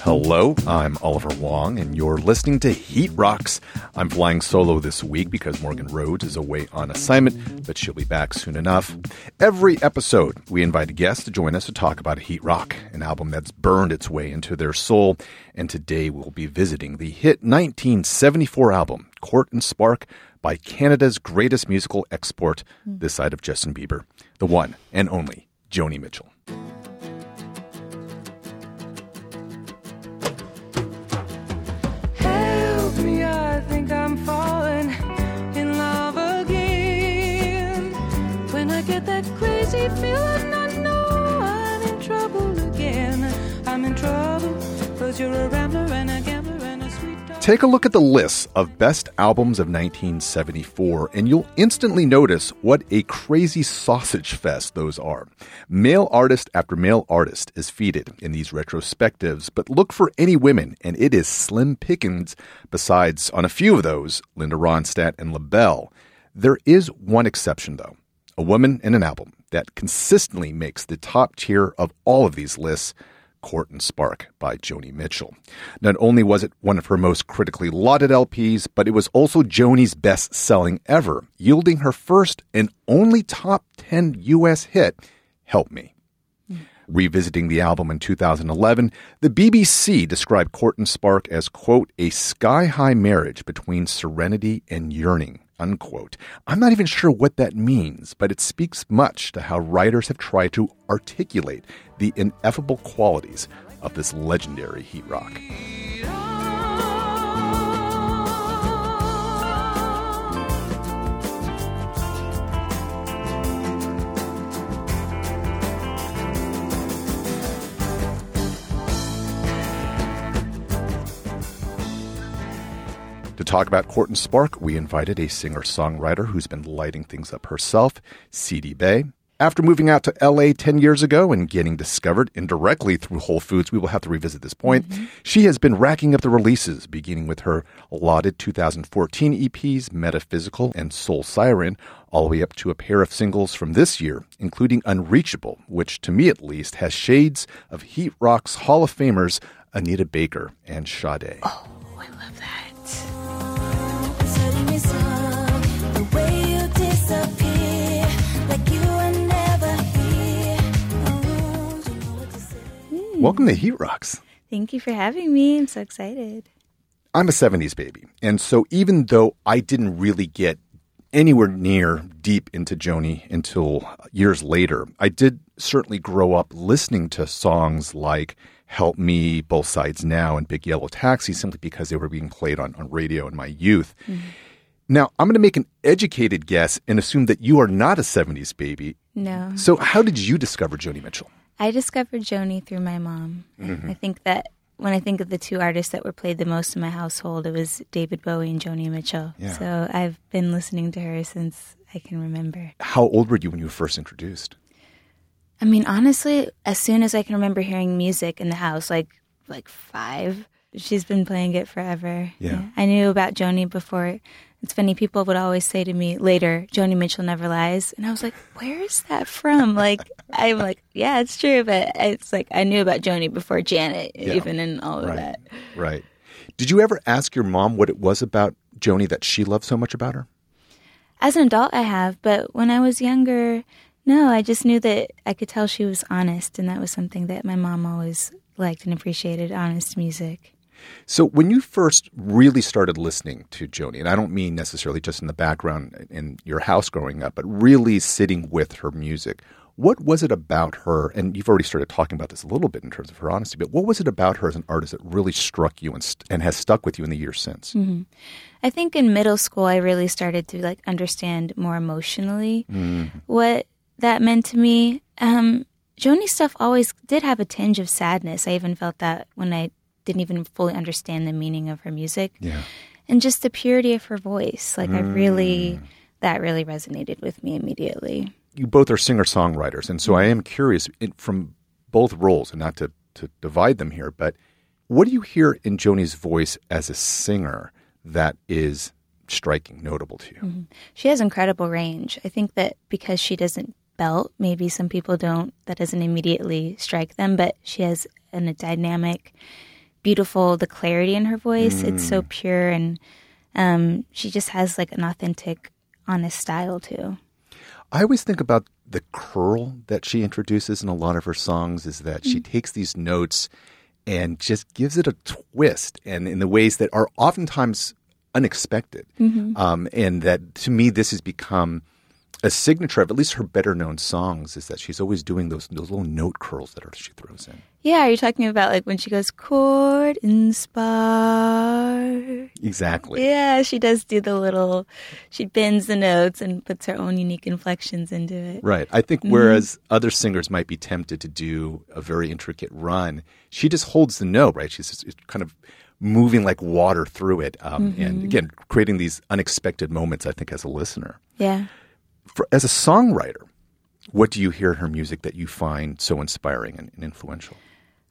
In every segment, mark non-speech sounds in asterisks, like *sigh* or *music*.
Hello, I'm Oliver Wong, and you're listening to Heat Rocks. I'm flying solo this week because Morgan Rhodes is away on assignment, but she'll be back soon enough. Every episode, we invite a guest to join us to talk about a Heat Rock, an album that's burned its way into their soul. And today we'll be visiting the hit 1974 album, Court and Spark, by Canada's greatest musical export hmm. this side of Justin Bieber, the one and only Joni Mitchell. Take a look at the list of best albums of 1974, and you'll instantly notice what a crazy sausage fest those are. Male artist after male artist is feated in these retrospectives, but look for any women, and it is slim pickings, besides, on a few of those, Linda Ronstadt and LaBelle. There is one exception, though a woman in an album that consistently makes the top tier of all of these lists. Court and Spark by Joni Mitchell. Not only was it one of her most critically lauded LPs, but it was also Joni's best selling ever, yielding her first and only top 10 US hit, Help Me. Revisiting the album in 2011, the BBC described Court and Spark as, quote, a sky high marriage between serenity and yearning, unquote. I'm not even sure what that means, but it speaks much to how writers have tried to articulate the ineffable qualities of this legendary heat rock. Talk about Court and Spark, we invited a singer songwriter who's been lighting things up herself, Sidibe. After moving out to LA 10 years ago and getting discovered indirectly through Whole Foods, we will have to revisit this point. Mm-hmm. She has been racking up the releases, beginning with her lauded 2014 EPs, Metaphysical and Soul Siren, all the way up to a pair of singles from this year, including Unreachable, which to me at least has shades of Heat Rock's Hall of Famers Anita Baker and Sade. Oh, Welcome to Heat Rocks. Thank you for having me. I'm so excited. I'm a 70s baby. And so even though I didn't really get anywhere near deep into Joni until years later, I did certainly grow up listening to songs like Help Me, Both Sides Now, and Big Yellow Taxi simply because they were being played on, on radio in my youth. Mm-hmm. Now, I'm going to make an educated guess and assume that you are not a 70s baby. No. So, how did you discover Joni Mitchell? I discovered Joni through my mom. Mm-hmm. I think that when I think of the two artists that were played the most in my household, it was David Bowie and Joni Mitchell. Yeah. So I've been listening to her since I can remember. How old were you when you were first introduced? I mean, honestly, as soon as I can remember hearing music in the house, like like five, she's been playing it forever. Yeah. I knew about Joni before. It's funny, people would always say to me later, Joni Mitchell never lies. And I was like, where is that from? *laughs* Like, I'm like, yeah, it's true. But it's like, I knew about Joni before Janet, Yeah. even and all of Right. that. Right. Did you ever ask your mom what it was about Joni that she loved so much about her? As an adult, I have. But when I was younger, no, I just knew that I could tell she was honest. And that was something that my mom always liked and appreciated honest music. So when you first really started listening to Joni, and I don't mean necessarily just in the background in your house growing up, but really sitting with her music, what was it about her? And you've already started talking about this a little bit in terms of her honesty, but what was it about her as an artist that really struck you and, st- and has stuck with you in the years since? I think in middle school, I really started to like understand more emotionally what that meant to me. Um, Joni's stuff always did have a tinge of sadness. I even felt that when I didn't even fully understand the meaning of her music. Yeah. And just the purity of her voice. Like, I really, mm. that really resonated with me immediately. you both are singer songwriters, and so I am curious in, from both roles, and not to, to divide them here, but what do you hear in Joni's voice as a singer that is striking, notable to you? Mm-hmm. She has incredible range. I think that because she doesn't belt. Maybe some people don't, that doesn't immediately strike them, but she has an, a dynamic, beautiful, the clarity in her voice. It's so pure and um, she just has like an authentic, honest style too. I always think about the curl that she introduces in a lot of her songs is that she takes these notes and just gives it a twist and in the ways that are oftentimes unexpected. Um, and that to me, this has become a signature of at least her better known songs is that she's always doing those those little note curls that she throws in. Yeah, are you talking about like when she goes chord inspired? Exactly. Yeah, she does do the little, she bends the notes and puts her own unique inflections into it. Right. I think whereas other singers might be tempted to do a very intricate run, she just holds the note, right? She's just kind of moving like water through it. Um, And again, creating these unexpected moments, I think, as a listener. Yeah. For, as a songwriter, what do you hear in her music that you find so inspiring and, and influential?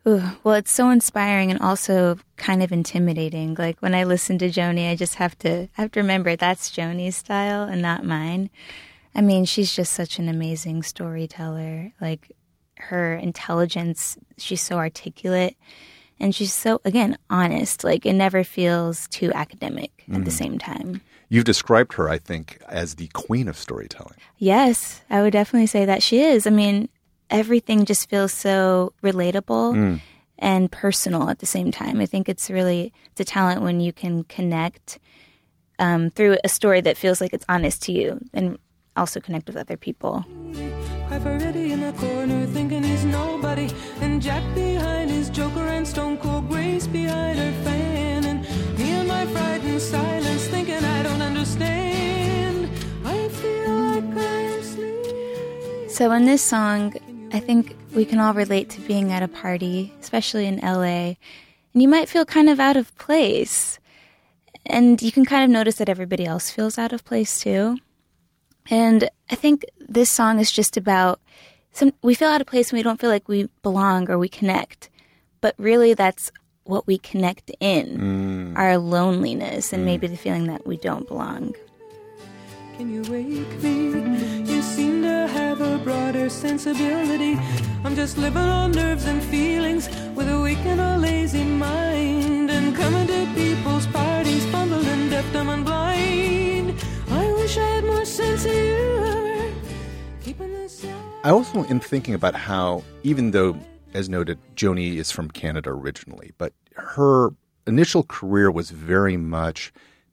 Ooh, well, it's so inspiring and also kind of intimidating. Like when I listen to Joni, I just have to I have to remember that's Joni's style and not mine. I mean, she's just such an amazing storyteller. Like her intelligence, she's so articulate and she's so again honest. Like it never feels too academic at the mm. same time. You've described her, I think, as the queen of storytelling. Yes, I would definitely say that she is. I mean, everything just feels so relatable and personal at the same time. I think it's really it's a talent when you can connect um, through a story that feels like it's honest to you and also connect with other people. I've already in the corner thinking he's nobody. And Jack behind his Joker and Stone Cold Grace behind her So in this song, I think we can all relate to being at a party, especially in LA, and you might feel kind of out of place. And you can kind of notice that everybody else feels out of place too. And I think this song is just about some we feel out of place when we don't feel like we belong or we connect. But really that's what we connect in, mm. our loneliness and mm. maybe the feeling that we don't belong. Can you wake me? To have a broader sensibility. I'm just living on nerves and feelings with a weak and a lazy mind. And coming to people's parties, fumbling, deaf, dumb, and blind. I wish I had more sense of humor. I also am thinking about how, even though, as noted, Joni is from Canada originally, but her initial career was very much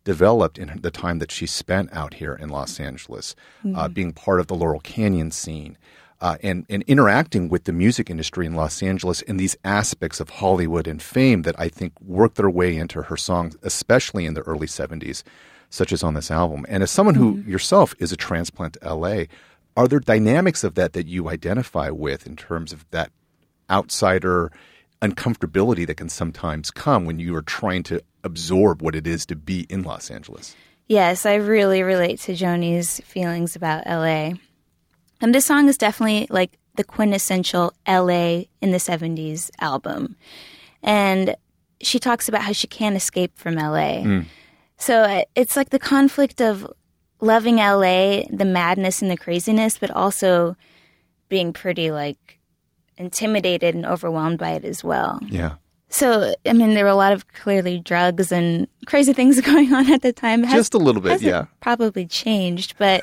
developed in the time that she spent out here in Los Angeles, uh, being part of the Laurel Canyon scene. Uh, and, and interacting with the music industry in Los Angeles in these aspects of Hollywood and fame that I think worked their way into her songs, especially in the early 70s, such as on this album. And as someone who yourself is a transplant to LA, are there dynamics of that that you identify with in terms of that outsider uncomfortability that can sometimes come when you are trying to absorb what it is to be in Los Angeles? Yes, I really relate to Joni's feelings about LA. And this song is definitely like the quintessential LA in the 70s album. And she talks about how she can't escape from LA. So uh, it's like the conflict of loving LA, the madness and the craziness, but also being pretty like intimidated and overwhelmed by it as well. Yeah. So, I mean, there were a lot of clearly drugs and crazy things *laughs* going on at the time. Has- Just a little bit, yeah. Probably changed, but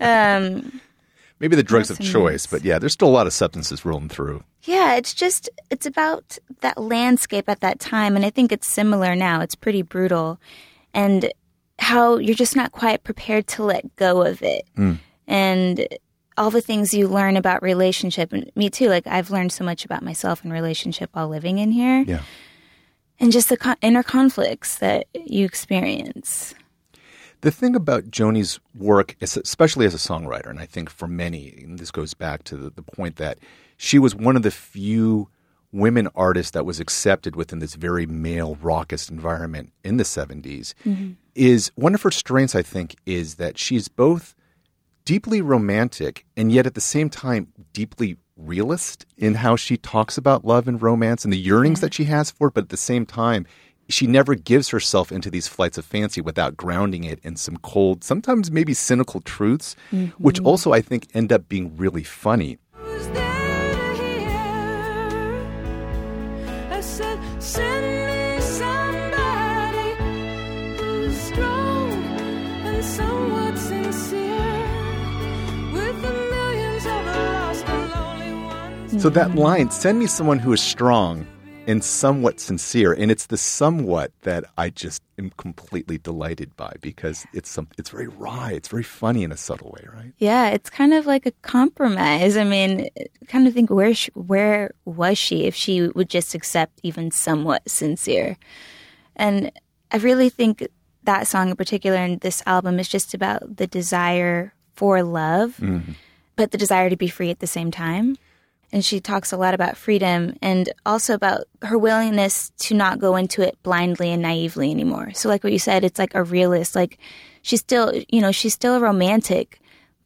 um, *laughs* Maybe the drugs of choice, but yeah, there's still a lot of substances rolling through. yeah, it's just it's about that landscape at that time, and I think it's similar now. It's pretty brutal, and how you're just not quite prepared to let go of it, and all the things you learn about relationship. And me too. Like I've learned so much about myself and relationship while living in here, Yeah. and just the con- inner conflicts that you experience. The thing about Joni's work, especially as a songwriter, and I think for many, and this goes back to the, the point that she was one of the few women artists that was accepted within this very male, raucous environment in the 70s, mm-hmm. is one of her strengths, I think, is that she's both deeply romantic and yet at the same time deeply realist in how she talks about love and romance and the yearnings that she mm-hmm. has for it, but at the same time she never gives herself into these flights of fancy without grounding it in some cold, sometimes maybe cynical truths, which mm-hmm. also I think end up being really funny. So that line, send me someone who is strong and somewhat sincere, and it's the somewhat that I just am completely delighted by because it's some, it's very raw, it's very funny in a subtle way, right? Yeah, it's kind of like a compromise. I mean, kind of think where sh where was she if she would just accept even somewhat sincere? And I really think that song in particular and this album is just about the desire for love, mm-hmm. but the desire to be free at the same time. And she talks a lot about freedom and also about her willingness to not go into it blindly and naively anymore. So, like what you said, it's like a realist. Like she's still, you know, she's still a romantic,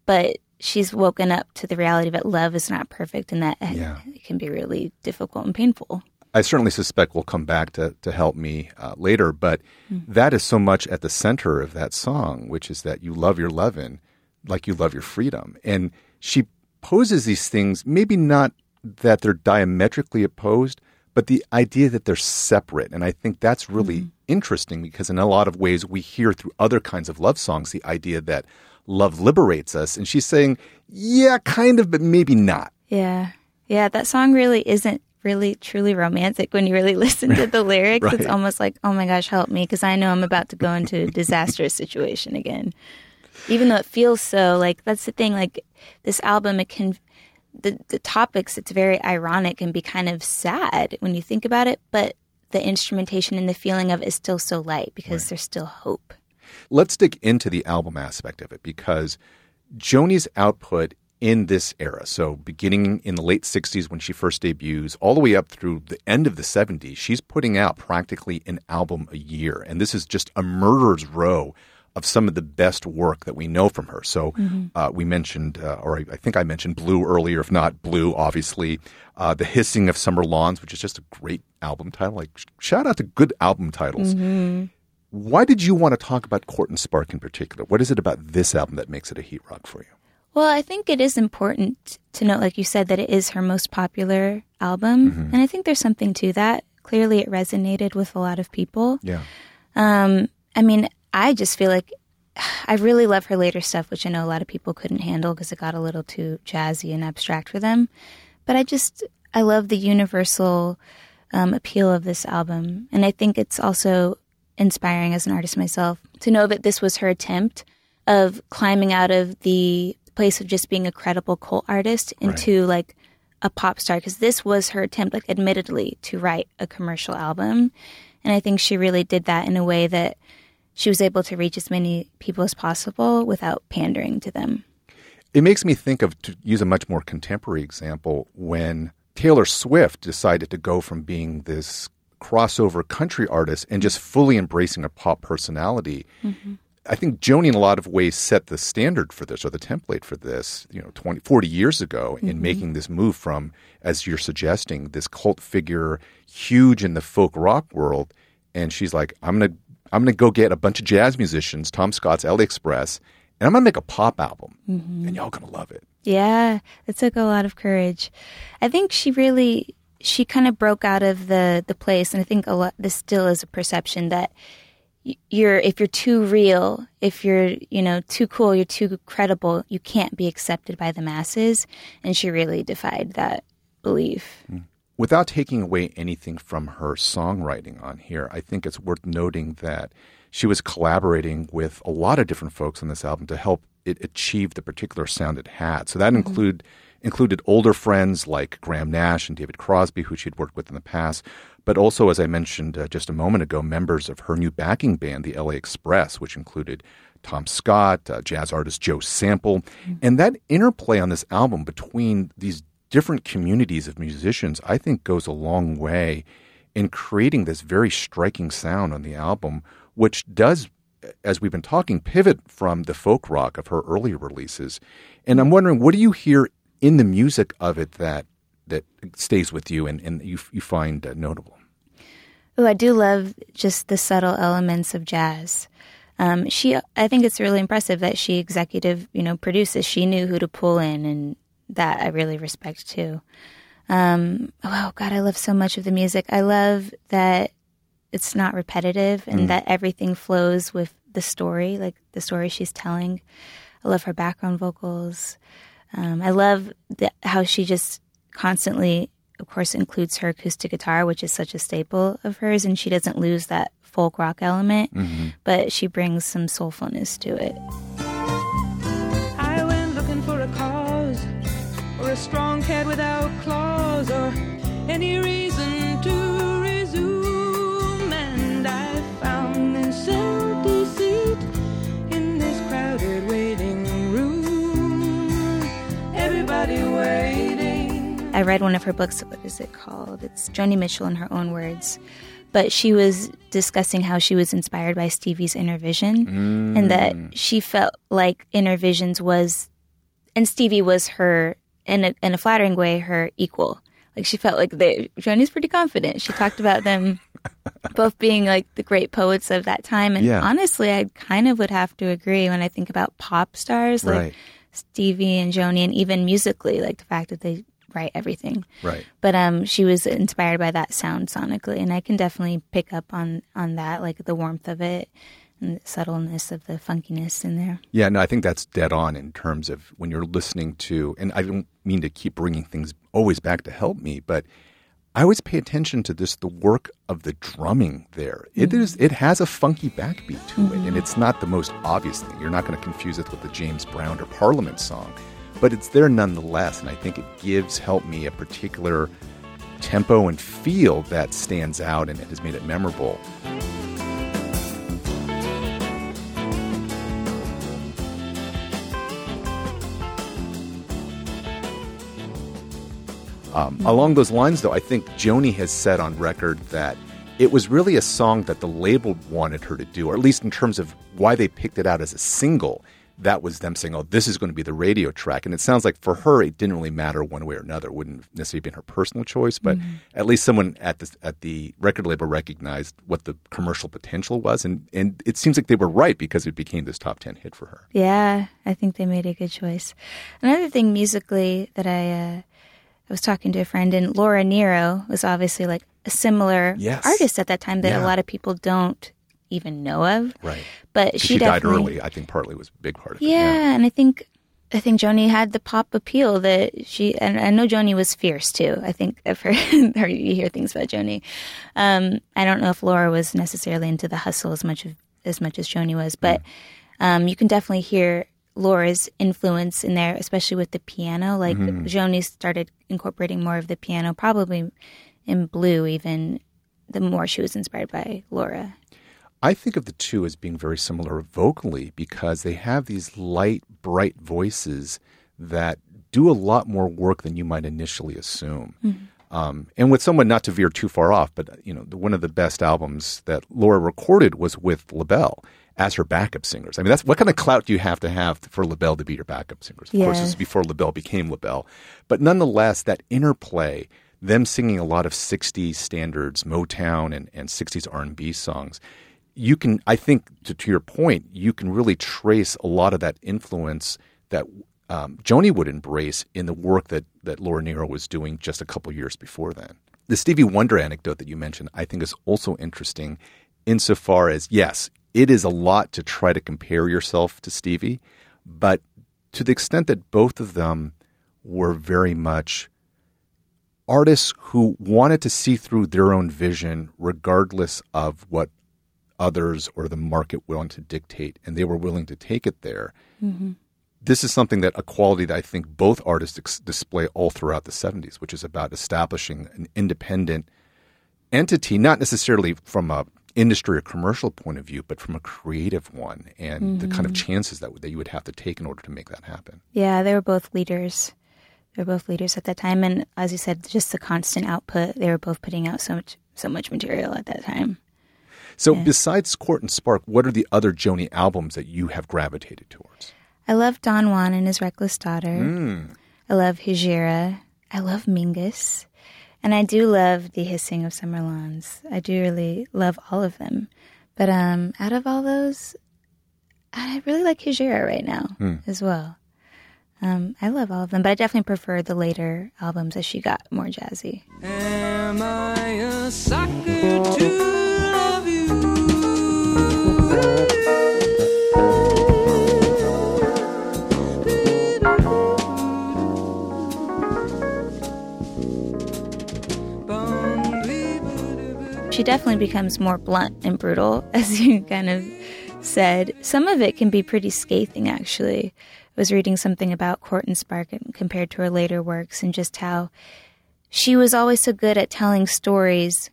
but she's woken up to the reality that love is not perfect and that Yeah. it can be really difficult and painful. I certainly suspect we'll come back to, to help me uh, later, but that is so much at the center of that song, which is that you love your lovin' like you love your freedom. And she poses these things, maybe not that they're diametrically opposed, but the idea that they're separate. And I think that's really mm-hmm. interesting because in a lot of ways we hear through other kinds of love songs the idea that love liberates us. And she's saying, yeah, kind of, but maybe not. Yeah. Yeah, that song really isn't really truly romantic when you really *laughs* listen to the lyrics. Right. It's almost like, oh my gosh, help me, because I know I'm about to go into a disastrous situation again. Even though it feels so, like, that's the thing, like, this album, it can, the, the topics, it's very ironic and be kind of sad when you think about it, but the instrumentation and the feeling of it is still so light because there's still hope. Let's dig into the album aspect of it because Joni's output in this era, so beginning in the late 60s when she first debuts, all the way up through the end of the 70s, she's putting out practically an album a year. And this is just a murderer's row of some of the best work that we know from her. So uh, we mentioned, uh, or I, I think I mentioned Blue earlier, if not Blue, obviously. Uh, the Hissing of Summer Lawns, which is just a great album title. Like, sh- shout out to good album titles. Why did you want to talk about Court and Spark in particular? What is it about this album that makes it a heat rock for you? Well, I think it is important to note, like you said, that it is her most popular album. And I think there's something to that. Clearly, it resonated with a lot of people. Yeah. Um, I mean, I just feel like I really love her later stuff, which I know a lot of people couldn't handle because it got a little too jazzy and abstract for them. But I just, I love the universal um, appeal of this album. And I think it's also inspiring as an artist myself to know that this was her attempt of climbing out of the place of just being a credible cult artist into like a pop star because this was her attempt like admittedly to write a commercial album and i think she really did that in a way that she was able to reach as many people as possible without pandering to them It makes me think of, to use a much more contemporary example, when Taylor Swift decided to go from being this crossover country artist and just fully embracing a pop personality. Mm-hmm. I think Joni, in a lot of ways, set the standard for this or the template for this, you know, 20, 40 years ago in mm-hmm. making this move from, as you're suggesting, this cult figure, huge in the folk rock world. And she's like, I'm going to I'm going to go get a bunch of jazz musicians, Tom Scott's LA Express, and I'm going to make a pop album. Mm-hmm. And y'all going to love it. Yeah, it took a lot of courage. I think she really she kind of broke out of the the place, and I think a lot. This still is a perception that you're if you're too real, if you're you know too cool, you're too credible, you can't be accepted by the masses. And she really defied that belief. Mm. Without taking away anything from her songwriting on here, I think it's worth noting that she was collaborating with a lot of different folks on this album to help it achieve the particular sound it had. So that include included older friends like Graham Nash and David Crosby, who she'd worked with in the past, but also, as I mentioned uh, just a moment ago, members of her new backing band, the LA Express, which included Tom Scott, uh, jazz artist Joe Sample, and that interplay on this album between these different communities of musicians, I think, goes a long way in creating this very striking sound on the album, which does, as we've been talking, pivot from the folk rock of her earlier releases. And I'm wondering, what do you hear in the music of it that that stays with you and, and you you find uh, notable? Oh, I do love just the subtle elements of jazz. Um, she, I think it's really impressive that she executive, you know, produces. She knew who to pull in, and that I really respect too. Um, oh God, I love so much of the music. I love that it's not repetitive and that everything flows with the story, like the story she's telling. I love her background vocals. Um, I love the, how she just constantly, of course, includes her acoustic guitar, which is such a staple of hers, and she doesn't lose that folk rock element, but she brings some soulfulness to it. A cat without claws, or any reason to resume. And I found this empty seat in this crowded waiting room. Everybody waiting. I read one of her books. What is it called? It's Joni Mitchell in her own words. But she was discussing how she was inspired by Stevie's Inner Vision and that mm. she felt like Innervisions was, and Stevie was her, in a, in a flattering way, her equal. Like she felt like they, Joni's pretty confident. She talked about them *laughs* both being like the great poets of that time. And Yeah. honestly, I kind of would have to agree when I think about pop stars like Right. Stevie and Joni, and even musically, like the fact that they write everything. Right. But um, she was inspired by that sound sonically, and I can definitely pick up on on that, like the warmth of it subtleness of the funkiness in there. Yeah, no, I think that's dead on in terms of when you're listening to, and I don't mean to keep bringing things always back to help me, but I always pay attention to this the work of the drumming there. It mm-hmm. is it has a funky backbeat to it, and mm-hmm. it's not the most obvious thing. You're not going to confuse it with the James Brown or Parliament song, but it's there nonetheless, and I think it gives Help Me a particular tempo and feel that stands out and it has made it memorable. Um, along those lines, though, I think Joni has said on record that it was really a song that the label wanted her to do, or at least in terms of why they picked it out as a single. That was them saying, "Oh, this is going to be the radio track," and it sounds like for her, it didn't really matter one way or another. It wouldn't necessarily have been her personal choice, but at least someone at the at the record label recognized what the commercial potential was, and and it seems like they were right because it became this top ten hit for her. Yeah, I think they made a good choice. Another thing musically that I uh, I was talking to a friend, and Laura Nyro was obviously like a similar Yes. artist at that time that Yeah. a lot of people don't even know of. Right. But She, she, died early. I think partly was a big part of it. Yeah, and I think I think Joni had the pop appeal that she and I know Joni was fierce too. I think I've heard, *laughs* heard you hear things about Joni. Um, I don't know if Laura was necessarily into the hustle as much of, as much as Joni was, but um, you can definitely hear Laura's influence in there, especially with the piano. Like Joni started incorporating more of the piano, probably in Blue. Even the more she was inspired by Laura. I think of the two as being very similar vocally because they have these light, bright voices that do a lot more work than you might initially assume. Um, and with someone not to veer too far off, but you know, the, one of the best albums that Laura recorded was with LaBelle as her backup singers. I mean, that's what kind of clout do you have to have for LaBelle to be your backup singers? Of course, this is before LaBelle became LaBelle, but nonetheless, that interplay, them singing a lot of '60s standards, Motown and, and '60s R&B songs you can i think to, to your point you can really trace a lot of that influence that um, joni would embrace in the work that, that laura nyro was doing just a couple years before then the stevie wonder anecdote that you mentioned i think is also interesting insofar as yes it is a lot to try to compare yourself to stevie but to the extent that both of them were very much artists who wanted to see through their own vision regardless of what others or the market willing to dictate, and they were willing to take it there. Mm-hmm. This is something that a quality that I think both artists ex- display all throughout the 70s, which is about establishing an independent entity, not necessarily from a industry or commercial point of view, but from a creative one, and the kind of mm-hmm. chances that, that you would have to take in order to make that happen. Yeah, they were both leaders. They were both leaders at that time, and as you said, just the constant output. They were both putting out so much, so much material at that time. So, besides Court and Spark, what are the other Joni albums that you have gravitated towards? I love Don Juan and his Reckless Daughter. Mm. I love Hejira. I love Mingus. And I do love the hissing of summer lawns. I do really love all of them. But um, out of all those, I really like his right now as well. Um, I love all of them, but I definitely prefer the later albums as she got more jazzy. Am I a sucker to She definitely becomes more blunt and brutal, *laughs* as you kind of said. Some of it can be pretty scathing, actually. I was reading something about Court and Spark compared to her later works and just how she was always so good at telling stories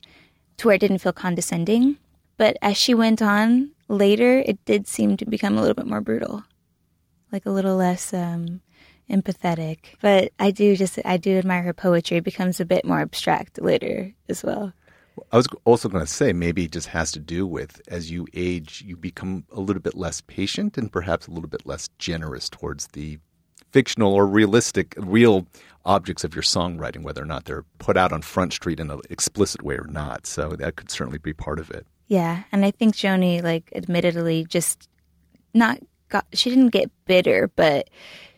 to where it didn't feel condescending. But as she went on later, it did seem to become a little bit more brutal, like a little less um, empathetic. But I do just, I do admire her poetry. It becomes a bit more abstract later as well. I was also going to say maybe it just has to do with as you age, you become a little bit less patient and perhaps a little bit less generous towards the fictional or realistic, real objects of your songwriting, whether or not they're put out on Front Street in an explicit way or not. So that could certainly be part of it. Yeah, and I think Joni, like, admittedly, just not got. She didn't get bitter, but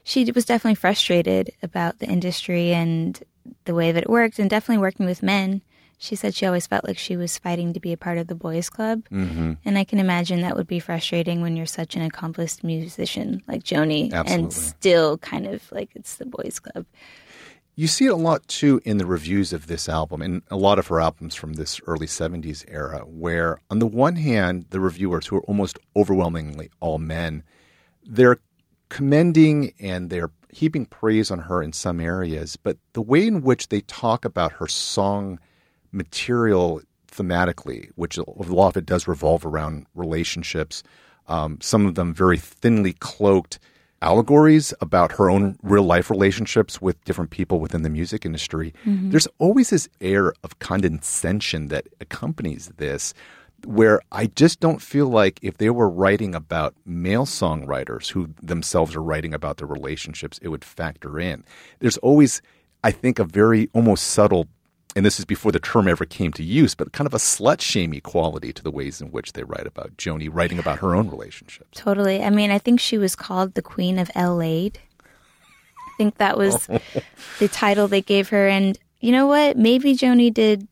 she was definitely frustrated about the industry and the way that it worked, and definitely working with men. She said she always felt like she was fighting to be a part of the boys' club, mm-hmm. and I can imagine that would be frustrating when you're such an accomplished musician like Joni, and still kind of like it's the boys' club. You see it a lot too in the reviews of this album and a lot of her albums from this early 70s era, where on the one hand, the reviewers, who are almost overwhelmingly all men, they're commending and they're heaping praise on her in some areas, but the way in which they talk about her song material thematically, which a lot of it does revolve around relationships, um, some of them very thinly cloaked allegories about her own real life relationships with different people within the music industry. There's always this air of condescension that accompanies this, where I just don't feel like if they were writing about male songwriters who themselves are writing about their relationships, it would factor in. There's always, I think, a very almost subtle and this is before the term ever came to use, but kind of a slut shamey quality to the ways in which they write about Joni writing about her own relationships. Totally. I mean, I think she was called the Queen of L.A. I think that was *laughs* oh. the title they gave her. And you know what? Maybe Joni did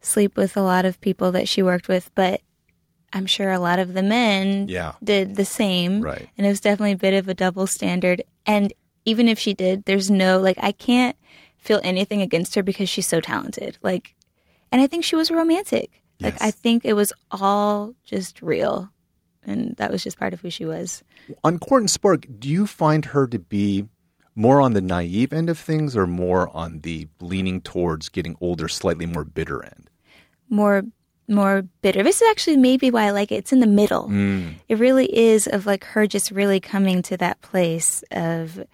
sleep with a lot of people that she worked with, but I'm sure a lot of the men Yeah. did the same. Right. And it was definitely a bit of a double standard. And even if she did, there's no, like, I can't feel anything against her because she's so talented. Like, and I think she was romantic. Like, Yes. I think it was all just real. And that was just part of who she was. On Court and Spark, do you find her to be more on the naive end of things or more on the leaning towards getting older, slightly more bitter end? more more bitter. This is actually maybe why I like it. It's in the middle. Mm. It really is of like her just really coming to that place of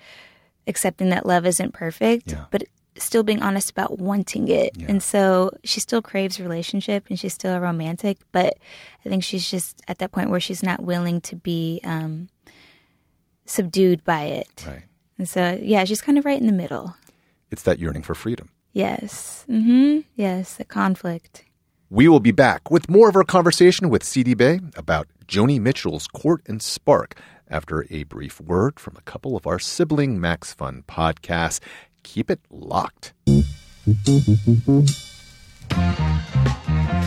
accepting that love isn't perfect, Yeah. but still being honest about wanting it. And so she still craves relationship and she's still a romantic, but I think she's just at that point where she's not willing to be um, subdued by it. Right. And so yeah, she's kind of right in the middle. It's that yearning for freedom. Yes. Mm-hmm. Yes, the conflict. We will be back with more of our conversation with Sidibe about Joni Mitchell's Court and Spark after a brief word from a couple of our sibling Max Fun podcasts. Keep it locked.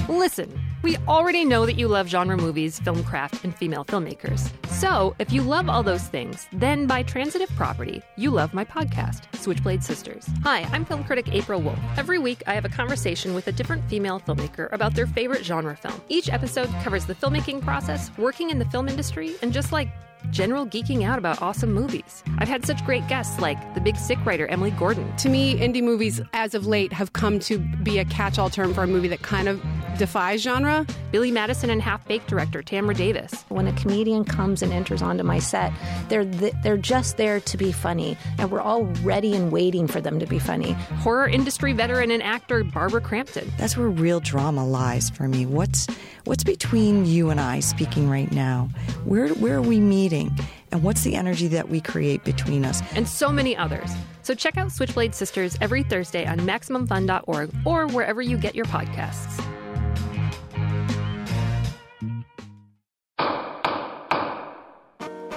Listen, we already know that you love genre movies, film craft, and female filmmakers. So, if you love all those things, then by transitive property, you love my podcast, Switchblade Sisters. Hi, I'm film critic April Wolf. Every week, I have a conversation with a different female filmmaker about their favorite genre film. Each episode covers the filmmaking process, working in the film industry, and just like general geeking out about awesome movies. I've had such great guests like the big sick writer Emily Gordon, To me, indie movies as of late have come to be a catch all term for a movie that kind of defies genre. Billy Madison, and Half Baked director Tamra Davis. when a comedian comes and enters onto my set, they're th- they're just there to be funny, and we're all ready and waiting for them to be funny. horror industry veteran and actor Barbara Crampton. That's where real drama lies for me. What's what's between you and I speaking right now? Where where are we meeting? And what's the energy that we create between us? and so many others. So check out Switchblade Sisters every Thursday on MaximumFun.org or wherever you get your podcasts.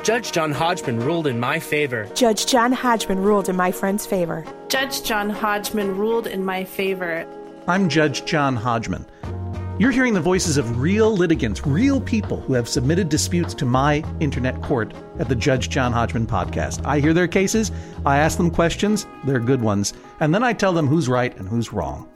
Judge John Hodgman ruled in my favor. Judge John Hodgman ruled in my friend's favor. Judge John Hodgman ruled in my favor. I'm Judge John Hodgman. You're hearing the voices of real litigants, real people who have submitted disputes to my internet court at the Judge John Hodgman podcast. I hear their cases, I ask them questions, they're good ones, and then I tell them who's right and who's wrong.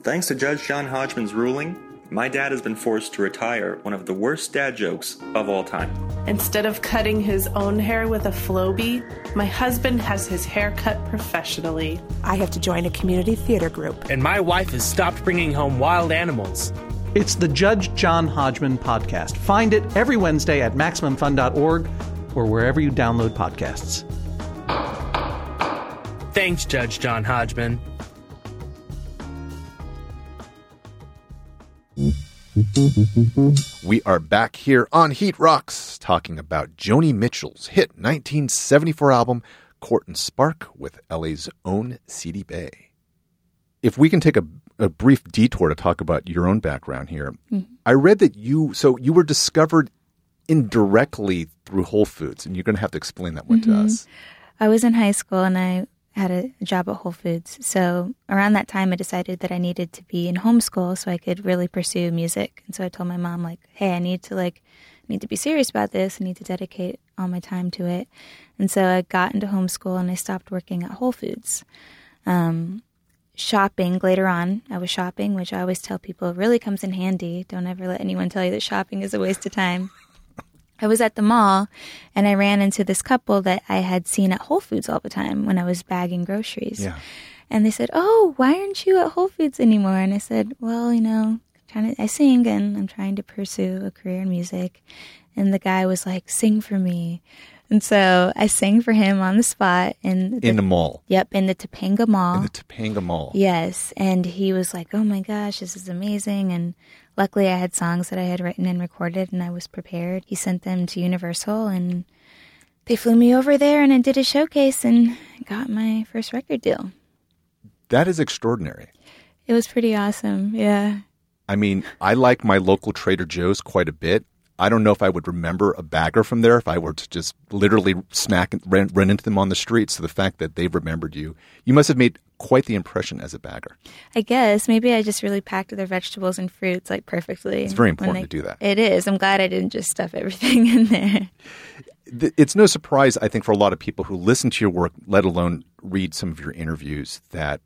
Thanks to Judge John Hodgman's ruling, my dad has been forced to retire one of the worst dad jokes of all time. Instead of cutting his own hair with a Flowbee, my husband has his hair cut professionally. I have to join a community theater group. And my wife has stopped bringing home wild animals. It's the Judge John Hodgman podcast. Find it every Wednesday at MaximumFun.org or wherever you download podcasts. Thanks, Judge John Hodgman. We are back here on Heat Rocks talking about Joni Mitchell's hit 1974 album, Court and Spark, with LA's own Sidibe. If we can take a, a brief detour to talk about your own background here, I read that you, so you were discovered indirectly through Whole Foods, and you're going to have to explain that one to Mhm. us. I was in high school and I had a job at Whole Foods. So around that time, I decided that I needed to be in homeschool so I could really pursue music. And so I told my mom, like, hey, I need to like need to be serious about this. I need to dedicate all my time to it. And so I got into homeschool and I stopped working at Whole Foods. Um, shopping later on, I was shopping, which I always tell people really comes in handy. Don't ever let anyone tell you that shopping is a waste of time. I was at the mall and I ran into this couple that I had seen at Whole Foods all the time when I was bagging groceries. Yeah. And they said, "Oh, why aren't you at Whole Foods anymore?" And I said, "Well, you know, trying to I sing and I'm trying to pursue a career in music." And the guy was like, "Sing for me." And so I sang for him on the spot in In the mall. Yep, in the Topanga Mall. In the Topanga Mall. Yes, and he was like, "Oh my gosh, this is amazing!" And luckily, I had songs that I had written and recorded, and I was prepared. He sent them to Universal, and they flew me over there, and I did a showcase and got my first record deal. That is extraordinary. It was pretty awesome. Yeah. I mean, I like my local Trader Joe's quite a bit. I don't know if I would remember a bagger from there if I were to just literally smack and run, run into them on the street. So the fact that they've remembered you, you must have made quite the impression as a bagger. I guess maybe I just really packed their vegetables and fruits like perfectly. It's very important to do that. It is. I'm glad I didn't just stuff everything *laughs* in there. It's no surprise, I think, for a lot of people who listen to your work, let alone read some of your interviews, that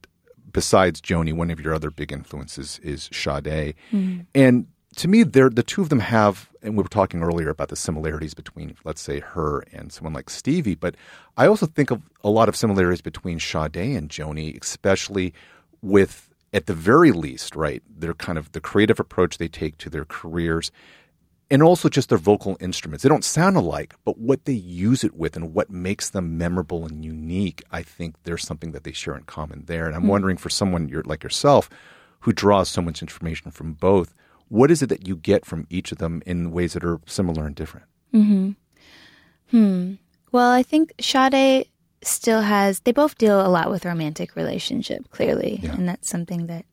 besides Joni, one of your other big influences is Sade. Mhm. And to me, they're, the two of them have, and we were talking earlier about the similarities between, let's say, her and someone like Stevie, but I also think of a lot of similarities between Sade and Joni, especially with, at the very least, right, their kind of the creative approach they take to their careers and also just their vocal instruments. They don't sound alike, but what they use it with and what makes them memorable and unique, I think there's something that they share in common there. And I'm Hmm. wondering for someone you're, like yourself who draws so much information from both, what is it that you get from each of them in ways that are similar and different? Mm-hmm. Hmm. Well, I think Sade still has. They both deal a lot with romantic relationship, clearly, and that's something that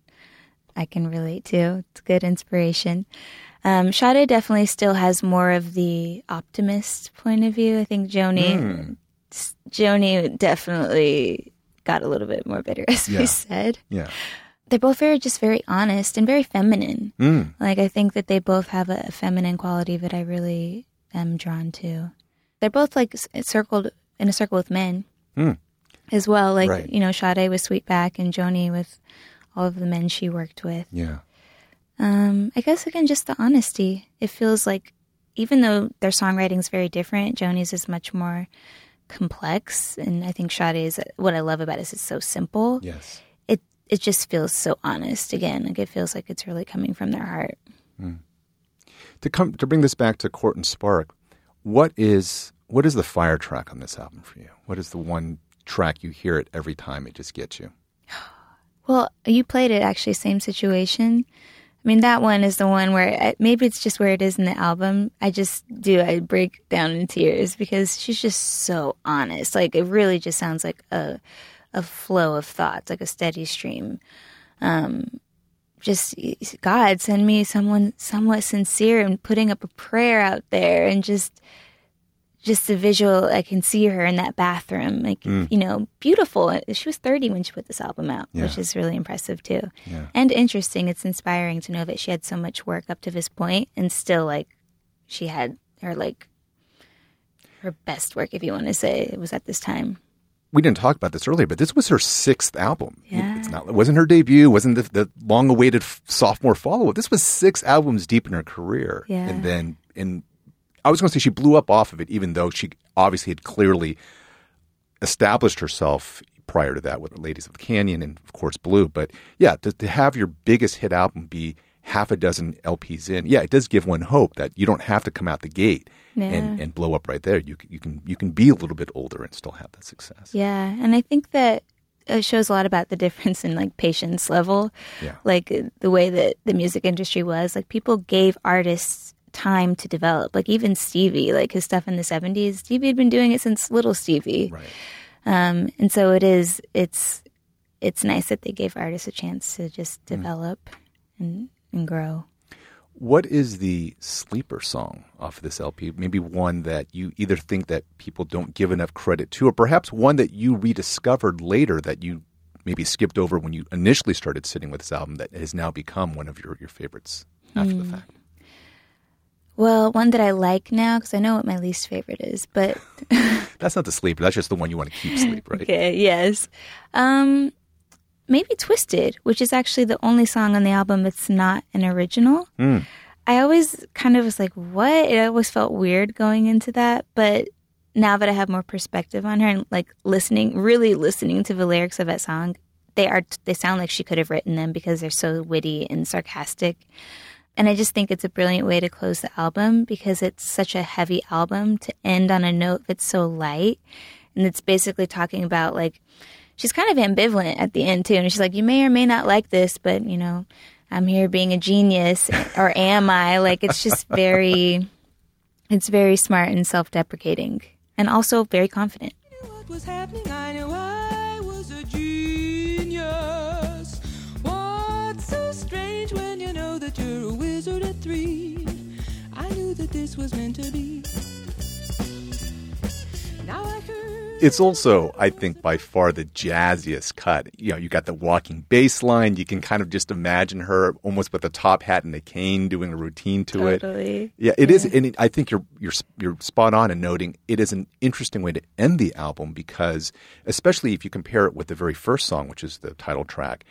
I can relate to. It's good inspiration. Um, Sade definitely still has more of the optimist point of view. I think Joni, s- Joni definitely got a little bit more bitter, *laughs* as Yeah. we said. Yeah. They're both very, just very honest and very feminine. Mm. Like I think that they both have a, a feminine quality that I really am drawn to. They're both like circled in a circle with men Mm. as well. Like Right. you know, Sade with Sweetback and Joni with all of the men she worked with. Yeah. Um, I guess again, just the honesty. It feels like even though their songwriting is very different, Joni's is much more complex, and I think Sade's. What I love about it is it's so simple. Yes. It just feels so honest. Again, like it feels like it's really coming from their heart. Mm. To come to bring this back to Court and Spark, what is what is the fire track on this album for you? What is the one track you hear it every time it just gets you? *gasps* Well, you played it actually, same situation. I mean, that one is the one where I, maybe it's just where it is in the album. I just do, I break down in tears because she's just so honest. Like, it really just sounds like a, a flow of thoughts, like a steady stream. Um, just God send me someone somewhat sincere and putting up a prayer out there and just just the visual I can see her in that bathroom like Mm. you know beautiful she was 30 when she put this album out which is really impressive too Yeah. and interesting it's inspiring to know that she had so much work up to this point and still like she had her like her best work if you want to say it was at this time We didn't talk about this earlier, but this was her sixth album. Yeah. It's not, it wasn't her debut, wasn't the, the long awaited sophomore follow up. This was six albums deep in her career. Yeah. And then, and I was going to say she blew up off of it, even though she obviously had clearly established herself prior to that with Ladies of the Canyon and, of course, Blue. But yeah, to, to have your biggest hit album be half a dozen LPs in, yeah, it does give one hope that you don't have to come out the gate Yeah. and blow up right there. You, you can you can be a little bit older and still have that success. Yeah, and I think that it shows a lot about the difference in like patience level. Yeah. Like the way that the music industry was, like people gave artists time to develop. Like even Stevie, like his stuff in the 70s, Stevie had been doing it since little Stevie. Right. Um and so it is it's it's nice that they gave artists a chance to just Hmm. develop and and grow. What is the sleeper song off of this LP? Maybe one that you either think that people don't give enough credit to, or perhaps one that you rediscovered later that you maybe skipped over when you initially started sitting with this album that has now become one of your, your favorites after the Hmm. fact. Well, one that I like now because I know what my least favorite is, but *laughs* That's not the sleeper. That's just the one you want to keep sleep, right? *laughs* Okay, yes. Um, maybe Twisted, which is actually the only song on the album that's not an original. Hmm. I always kind of was like, what? It always felt weird going into that. But now that I have more perspective on her and like listening, really listening to the lyrics of that song, they are, they sound like she could have written them because they're so witty and sarcastic. And I just think it's a brilliant way to close the album because it's such a heavy album to end on a note that's so light. And it's basically talking about like, she's kind of ambivalent at the end too. And she's like, you may or may not like this, but you know, I'm here being a genius or am I? Like, it's just *laughs* very, it's very smart and self deprecating and also very confident. It's also, I think, by far the jazziest cut. You know, you got the walking bass line. You can kind of just imagine her almost with a top hat and a cane doing a routine to it. Totally. Yeah, it is, and it, I think you're you're you're spot on in noting it is an interesting way to end the album because, especially if you compare it with the very first song, which is the title track,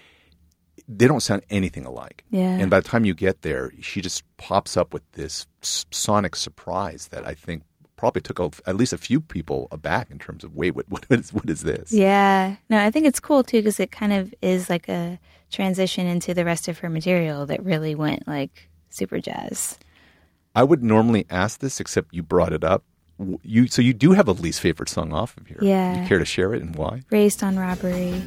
they don't sound anything alike. Yeah. And by the time you get there, she just pops up with this sonic surprise that I think probably took a, at least a few people aback in terms of wait, what *laughs* what is what is this? Yeah. No, I think it's cool too because it kind of is like a transition into the rest of her material that really went like super jazz. I would normally ask this, except you brought it up. You so you do have a least favorite song off of here. Yeah. You care to share it and why? Raised on robbery.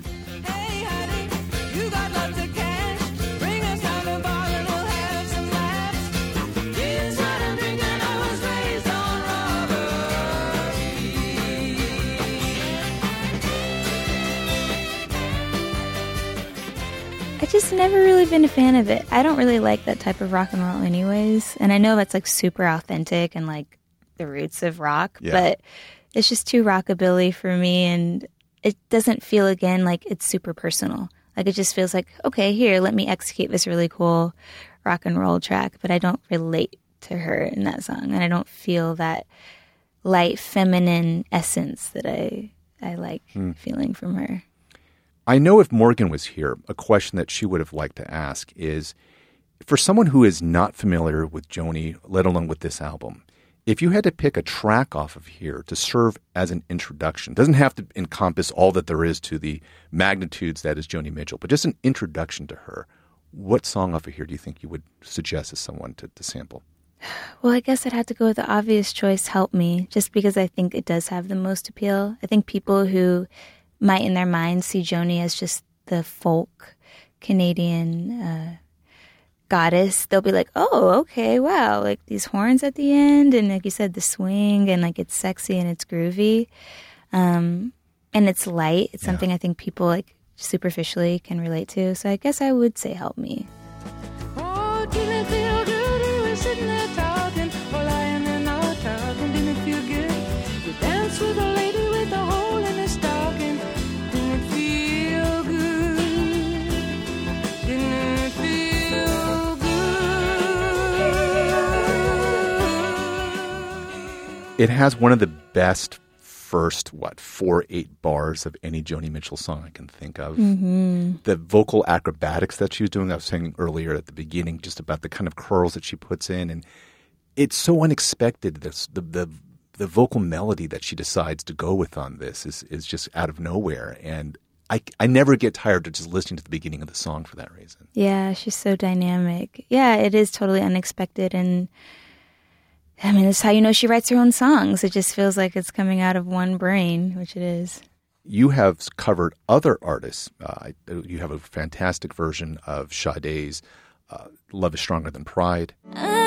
Just never really been a fan of it. I don't really like that type of rock and roll, anyways. And I know that's like super authentic and like the roots of rock, Yeah. but it's just too rockabilly for me. And it doesn't feel again like it's super personal. Like it just feels like, okay, here, let me execute this really cool rock and roll track, but I don't relate to her in that song. And I don't feel that light feminine essence that I, I like Hmm. feeling from her. I know if Morgan was here, a question that she would have liked to ask is for someone who is not familiar with Joni, let alone with this album, if you had to pick a track off of here to serve as an introduction, doesn't have to encompass all that there is to the magnitudes that is Joni Mitchell, but just an introduction to her, what song off of here do you think you would suggest as someone to, to sample? Well, I guess I'd have to go with the obvious choice, Help Me, just because I think it does have the most appeal. I think people who might in their minds see Joni as just the folk Canadian uh, goddess, they'll be like, oh, okay, wow, like these horns at the end, and like you said, the swing, and like it's sexy and it's groovy. Um, and it's light. It's Yeah. something I think people like superficially can relate to. So I guess I would say "Help Me." Oh, It has one of the best first, what, four, eight bars of any Joni Mitchell song I can think of. Mhm. The vocal acrobatics that she was doing, I was saying earlier at the beginning, just about the kind of curls that she puts in. And it's so unexpected. This, the, the, the vocal melody that she decides to go with on this is, is just out of nowhere. And I, I never get tired of just listening to the beginning of the song for that reason. Yeah, she's so dynamic. Yeah, it is totally unexpected. And I mean, it's how you know she writes her own songs. It just feels like it's coming out of one brain, which it is. You have covered other artists. Uh, you have a fantastic version of Sade's uh, Love is Stronger Than Pride. won't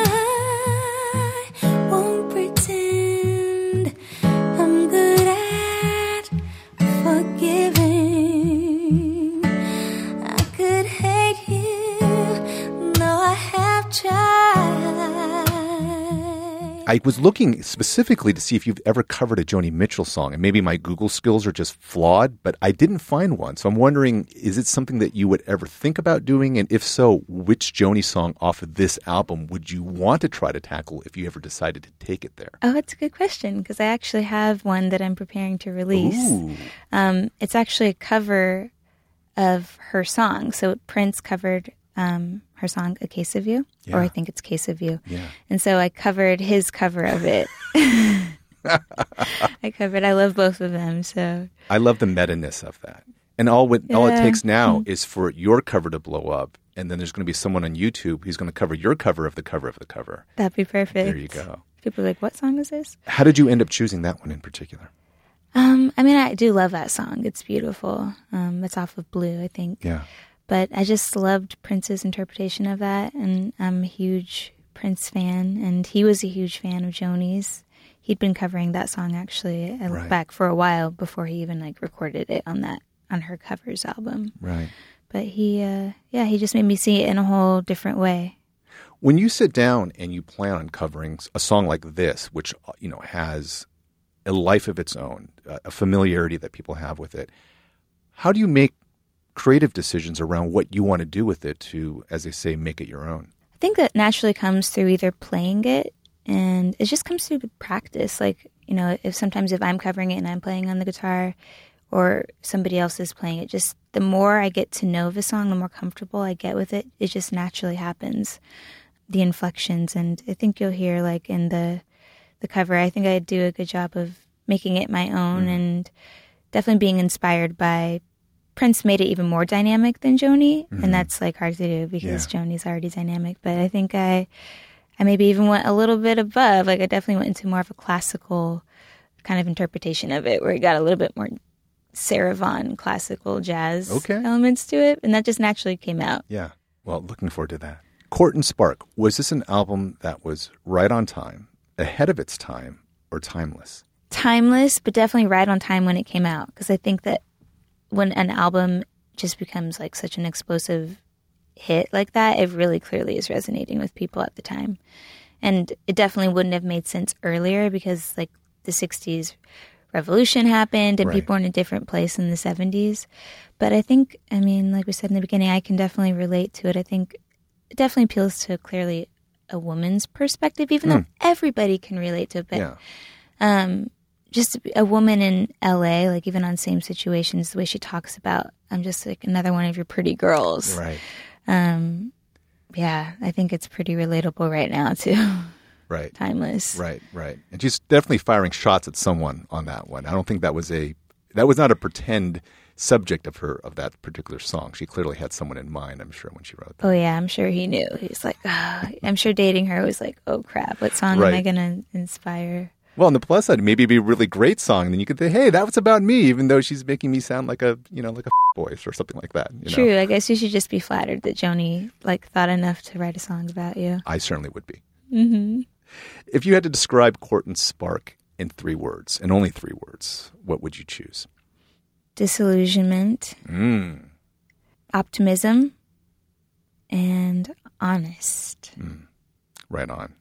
I was looking specifically to see if you've ever covered a Joni Mitchell song, and maybe my Google skills are just flawed, but I didn't find one. So I'm wondering, is it something that you would ever think about doing? And if so, which Joni song off of this album would you want to try to tackle if you ever decided to take it there? Oh, that's a good question because I actually have one that I'm preparing to release. Um, it's actually a cover of her song. So Prince covered um, her song "A Case of You," or I think it's "Case of You." Yeah. And so I covered his cover of it. *laughs* *laughs* I covered. I love both of them. So I love the meta-ness of that. And all what, all it takes now Mhm. is for your cover to blow up, and then there's going to be someone on YouTube who's going to cover your cover of the cover of the cover. that'd be perfect. There you go. People are like, "What song is this?" How did you end up choosing that one in particular? Um, I mean, I do love that song. It's beautiful. Um, it's off of Blue, I think. Yeah. But I just loved Prince's interpretation of that, and I'm a huge Prince fan, and he was a huge fan of Joni's. He'd been covering that song actually I Right. back for a while before he even like recorded it on that on her covers album. Right. But he, uh, yeah, he just made me see it in a whole different way. When you sit down and you plan on covering a song like this, which uh, you know has a life of its own, a a familiarity that people have with it, how do you make creative decisions around what you want to do with it to, as they say, make it your own? I think that naturally comes through either playing it and it just comes through practice. Like, you know, if sometimes if I'm covering it and I'm playing on the guitar or somebody else is playing it, just the more I get to know the song, the more comfortable I get with it, it just naturally happens. The inflections and I think you'll hear like in the the cover, I think I do a good job of making it my own mm. and definitely being inspired by Prince made it even more dynamic than Joni, Mhm. and that's like hard to do because Yeah. Joni's already dynamic. But I think I, I maybe even went a little bit above. Like I definitely went into more of a classical kind of interpretation of it, where it got a little bit more Sarah Vaughan classical jazz Okay. elements to it, and that just naturally came out. Yeah. Well, looking forward to that. Court and Spark, was this an album that was right on time, ahead of its time, or timeless? timeless, but definitely right on time when it came out. Because I think that when an album just becomes like such an explosive hit like that, it really clearly is resonating with people at the time. And it definitely wouldn't have made sense earlier because like the 60s revolution happened and Right. people were in a different place in the 70s. But I think, I mean, like we said in the beginning, I can definitely relate to it. I think it definitely appeals to clearly a woman's perspective, even though everybody can relate to it. But Yeah. um, just a woman in LA, like even on same situations, the way she talks about, I'm just like another one of your pretty girls. Right. Um, yeah, I think it's pretty relatable right now too. *laughs* Right. Timeless. Right, right. And she's definitely firing shots at someone on that one. I don't think that was a that was not a pretend subject of her of that particular song. She clearly had someone in mind, I'm sure, when she wrote that. Oh yeah, I'm sure he knew. He's like, ah. I'm sure dating her was like, oh crap, what song am I gonna inspire? Well, on the plus side, maybe it'd be a really great song. And then you could say, "Hey, that was about me," even though she's making me sound like a, you know, like a *laughs* voice or something like that. You know? True. I guess you should just be flattered that Joni like thought enough to write a song about you. I certainly would be. Mm-hmm. If you had to describe Court and Spark in three words, and only three words, what would you choose? disillusionment, Mm. optimism, and honest. Right on.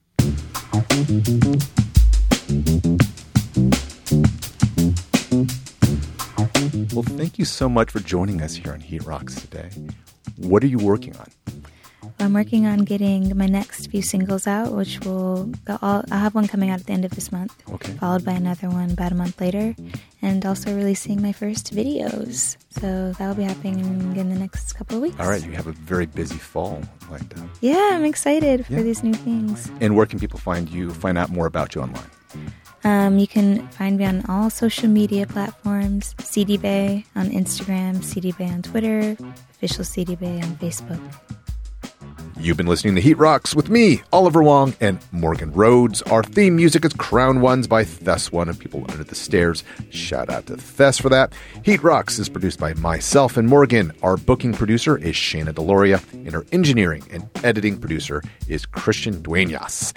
Well, thank you so much for joining us here on Heat Rocks today. What are you working on? I'm working on getting my next few singles out, which will go all, I'll have one coming out at the end of this month, Okay. followed by another one about a month later, and also releasing my first videos. So that will be happening in the next couple of weeks. All right, you have a very busy fall lined up. Yeah, I'm excited for Yeah. these new things. And where can people find you, find out more about you online? Um, you can find me on all social media platforms Sidibe on Instagram, Sidibe on Twitter, official Sidibe on Facebook. You've been listening to Heat Rocks with me, Oliver Wang, and Morgan Rhodes. Our theme music is Crown Ones by Thes One and People Under the Stairs. Shout out to Thes for that. Heat Rocks is produced by myself and Morgan. Our booking producer is Shana Deloria, and our engineering and editing producer is Christian Duenas.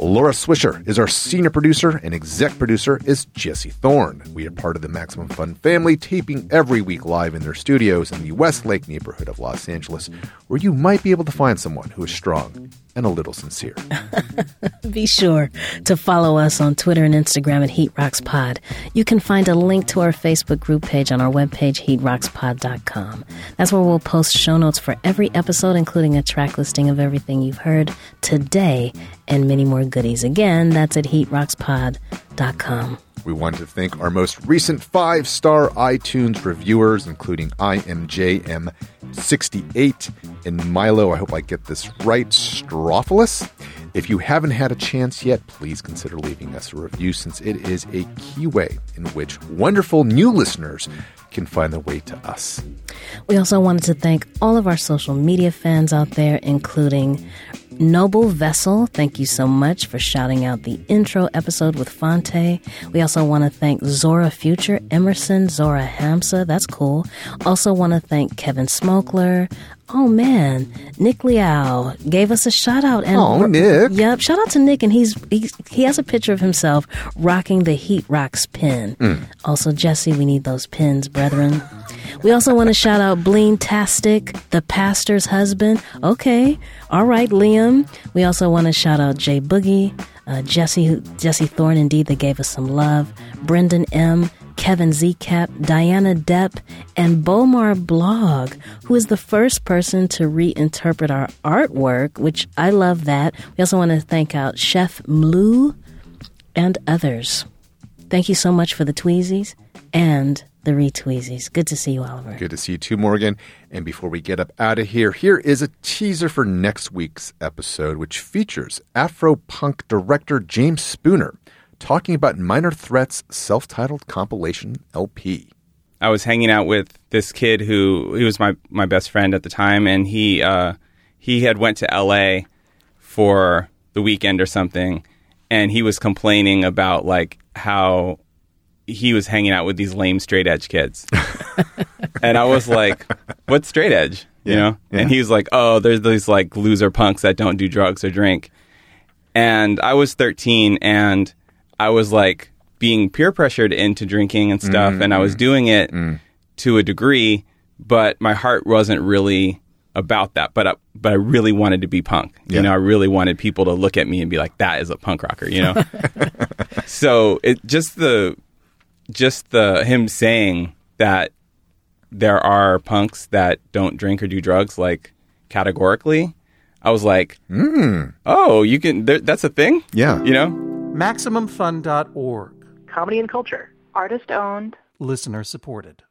Laura Swisher is our senior producer, and exec producer is Jesse Thorne. We are part of the Maximum Fun family, taping every week live in their studios in the Westlake neighborhood of Los Angeles, where you might be able to find someone who is strong and a little sincere. *laughs* Be sure to follow us on Twitter and Instagram at Heat Rocks Pod. You can find a link to our Facebook group page on our webpage, heatrockspod.com. That's where we'll post show notes for every episode, including a track listing of everything you've heard today and many more goodies. Again, that's at heatrockspod.com. We want to thank our most recent five star iTunes reviewers, including IMJM68 and Milo. I hope I get this right. Strophilus. If you haven't had a chance yet, please consider leaving us a review since it is a key way in which wonderful new listeners can find their way to us. We also wanted to thank all of our social media fans out there, including Noble Vessel. Thank you so much for shouting out the intro episode with Fonte. We also want to thank Zora Future, Emerson, Zora Hamsa. That's cool. Also want to thank Kevin Smokler. Oh man, Nick Liao gave us a shout out. And Oh, Nick. Yep, shout out to Nick, and he's, he's he has a picture of himself rocking the Heat Rocks pin. Mm. Also, Jesse, we need those pins, brethren. We also want to shout out Bleen Tastic, the pastor's husband. Okay, all right, Liam. We also want to shout out Jay Boogie, uh, Jesse Jesse Thorne, indeed, that gave us some love. Brendan M. Kevin Zcap, Diana Depp, and Bomar Blog, who is the first person to reinterpret our artwork, which I love that. We also want to thank out Chef Mlu and others. Thank you so much for the tweezies and the retweezies. Good to see you, Oliver. Good to see you too, Morgan. And before we get up out of here, here is a teaser for next week's episode, which features Afro punk director James Spooner talking about Minor Threats self titled compilation LP. I was hanging out with this kid who he was my my best friend at the time, and he uh, he had went to L.A. for the weekend or something, and he was complaining about like how he was hanging out with these lame straight edge kids, *laughs* and I was like, "What's straight edge?" You Yeah, know, yeah. and he was like, "Oh, there's these like loser punks that don't do drugs or drink," and I was 13 and I was like being peer pressured into drinking and stuff, Mm, and I was mm, doing it to a degree, but my heart wasn't really about that. But I, but I really wanted to be punk. Yeah. You know, I really wanted people to look at me and be like, "That is a punk rocker." You know. *laughs* so it just the just the him saying that there are punks that don't drink or do drugs like categorically. I was like, mm. "Oh, you can. There, that's a thing." Yeah. You know. MaximumFun.org. Comedy and culture. Artist owned. Listener supported.